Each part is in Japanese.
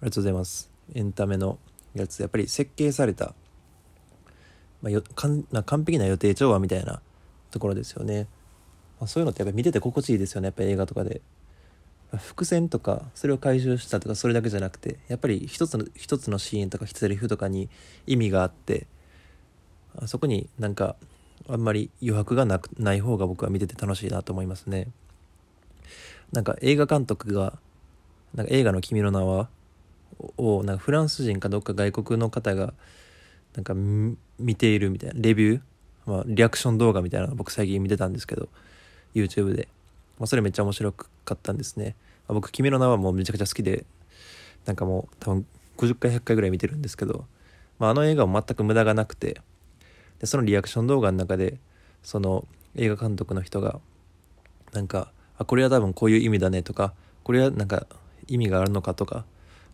ありがとうございます。エンタメのやつ。やっぱり設計された、まあ、よかんな完璧な予定調和みたいなところですよね、まあ、そういうのってやっぱり見てて心地いいですよね。やっぱり映画とかで。伏線とかそれを回収したとかそれだけじゃなくてやっぱり一つの一つのシーンとかセリフとかに意味があってあそこになんかあんまり余白がなくない方が僕は見てて楽しいなと思いますね。なんか映画監督がなんか映画の「君の名は」をなんかフランス人かどっか外国の方がなんか見ているみたいなレビュー、まあ、リアクション動画みたいなの僕最近見てたんですけど YouTube で、まあ、それめっちゃ面白かったんですね、まあ、僕「君の名は」もうめちゃくちゃ好きでなんかもう多分50回100回ぐらい見てるんですけど、まあ、あの映画も全く無駄がなくてでそのリアクション動画の中でその映画監督の人がなんかあこれは多分こういう意味だねとかこれはなんか意味があるのかとか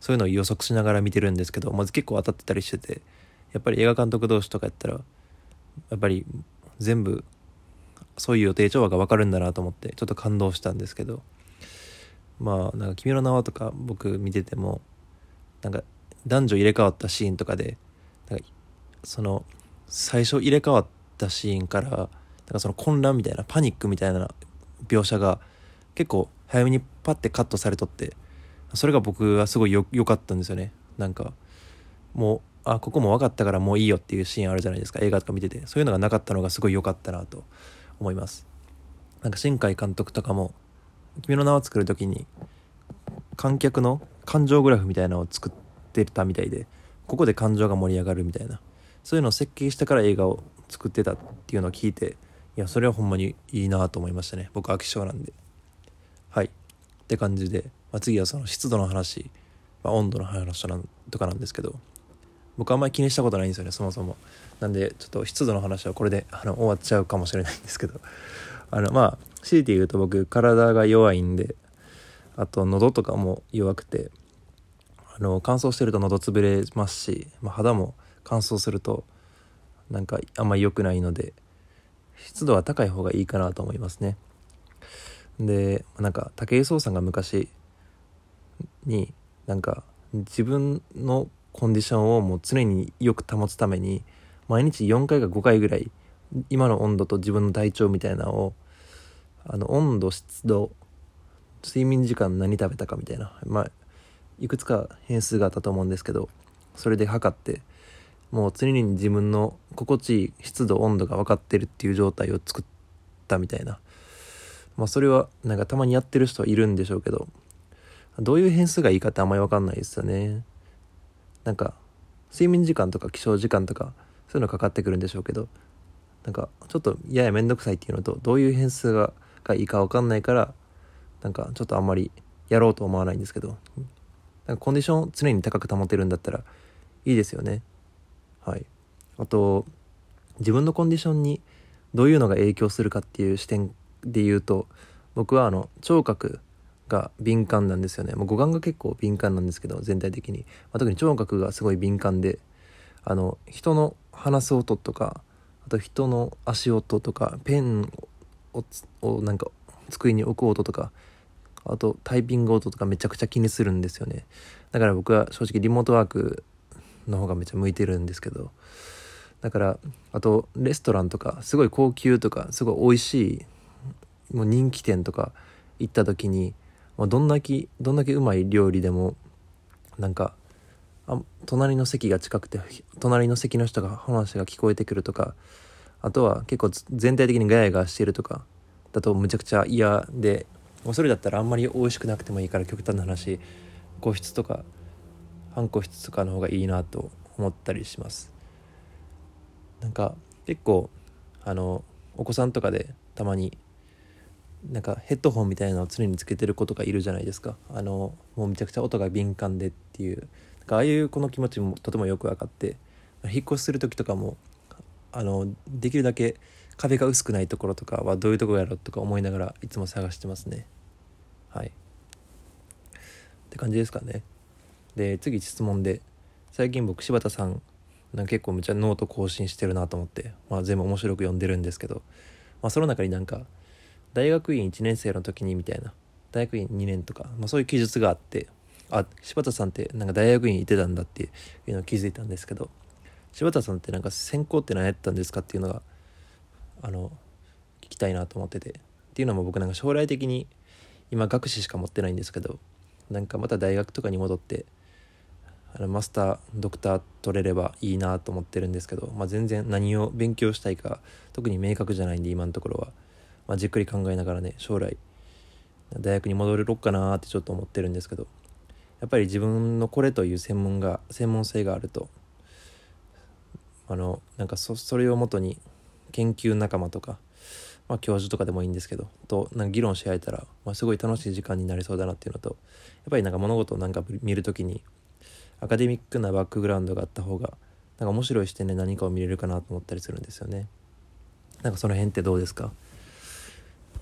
そういうのを予測しながら見てるんですけどまず結構当たってたりしててやっぱり映画監督同士とかやったらやっぱり全部そういう予定調和が分かるんだなと思ってちょっと感動したんですけどまあなんか「君の名は」とか僕見ててもなんか男女入れ替わったシーンとかでなんかその最初入れ替わったシーンからなんかその混乱みたいなパニックみたいな描写が結構早めにパッてカットされとってそれが僕はすごいよ良かったんですよね。なんかもうあここも分かったからもういいよっていうシーンあるじゃないですか。映画とか見てて。そういうのがなかったのがすごい良かったなと思います。なんか新海監督とかも「君の名を作る時に観客の感情グラフみたいなのを作ってたみたいでここで感情が盛り上がるみたいな。そういうのを設計してから映画を作ってたっていうのを聞いていやそれはほんまにいいなと思いましたね。僕飽き性なんで。はい。って感じで、まあ、次はその湿度の話、まあ、温度の話なんとかなんですけど僕あんまり気にしたことないんですよねそもそも。なんでちょっと湿度の話はこれであの終わっちゃうかもしれないんですけど。あのまあ強いて言うと僕体が弱いんであと喉とかも弱くてあの乾燥してると喉潰れますし、まあ、肌も乾燥するとなんかあんまり良くないので湿度は高い方がいいかなと思いますね。でなんか武井壮さんが昔になんか自分のコンディションをもう常によく保つために毎日4回か5回ぐらい今の温度と自分の体調みたいなのをあの温度湿度睡眠時間何食べたかみたいなまあいくつか変数があったと思うんですけどそれで測ってもう常に自分の心地いい湿度温度が分かってるっていう状態を作ったみたいな。まあそれはなんかたまにやってる人はいるんでしょうけどどういう変数がいいかってあんまり分かんないですよね。なんか睡眠時間とか起床時間とかそういうのかかってくるんでしょうけどなんかちょっとやや面倒くさいっていうのとどういう変数ががいいか分かんないからなんかちょっとあんまりやろうと思わないんですけどなんかコンディション常に高く保てるんだったらいいですよね。はい。あと自分のコンディションにどういうのが影響するかっていう視点で言うと僕はあの聴覚が敏感なんですよね。もう五感が結構敏感なんですけど全体的に、まあ、特に聴覚がすごい敏感であの人の話す音とかあと人の足音とかペンををなんか机に置く音とかあとタイピング音とかめちゃくちゃ気にするんですよね。だから僕は正直リモートワークの方がめっちゃ向いてるんですけどだからあとレストランとかすごい高級とかすごい美味しいもう人気店とか行った時にまあ、どんだけどんだけうまい料理でもなんかあ隣の席が近くて隣の席の人が話が聞こえてくるとかあとは結構全体的にガヤガヤしてるとかだとむちゃくちゃ嫌でもうそれだったらあんまり美味しくなくてもいいから極端な話個室とか半個室とかの方がいいなと思ったりします。なんか結構あのお子さんとかでたまになんかヘッドホンみたいなのを常につけてる子とかいるじゃないですか。あのもうめちゃくちゃ音が敏感でっていう。なんかああいう子の気持ちもとてもよく分かって。引っ越しする時とかもあのできるだけ壁が薄くないところとかはどういうところやろうとか思いながらいつも探してますね。はい。って感じですかね。で次質問で最近僕柴田さんなんか結構めっちゃノート更新してるなと思って、まあ、全部面白く読んでるんですけど、まあ、その中になんか大学院1年生の時にみたいな。大学院2年とか、まあ、そういう記述があって。あ柴田さんってなんか大学院行ってたんだっていうのを気づいたんですけど。柴田さんってなんか専攻って何やったんですかっていうのがあの聞きたいなと思ってて。っていうのも僕なんか将来的に今学士しか持ってないんですけど。なんかまた大学とかに戻ってあのマスタードクター取れればいいなと思ってるんですけど、まあ、全然何を勉強したいか特に明確じゃないんで今のところは、まあ、じっくり考えながらね将来大学に戻れろっかなってちょっと思ってるんですけどやっぱり自分のこれという専門が専門性があるとあのなんかそそれをもとに研究仲間とか、まあ、教授とかでもいいんですけどとなんか議論し合えたら、まあ、すごい楽しい時間になりそうだなっていうのとやっぱりなんか物事をなんか見る時にアカデミックなバックグラウンドがあった方がなんか面白い視点で何かを見れるかなと思ったりするんですよね。なんかその辺ってどうですか？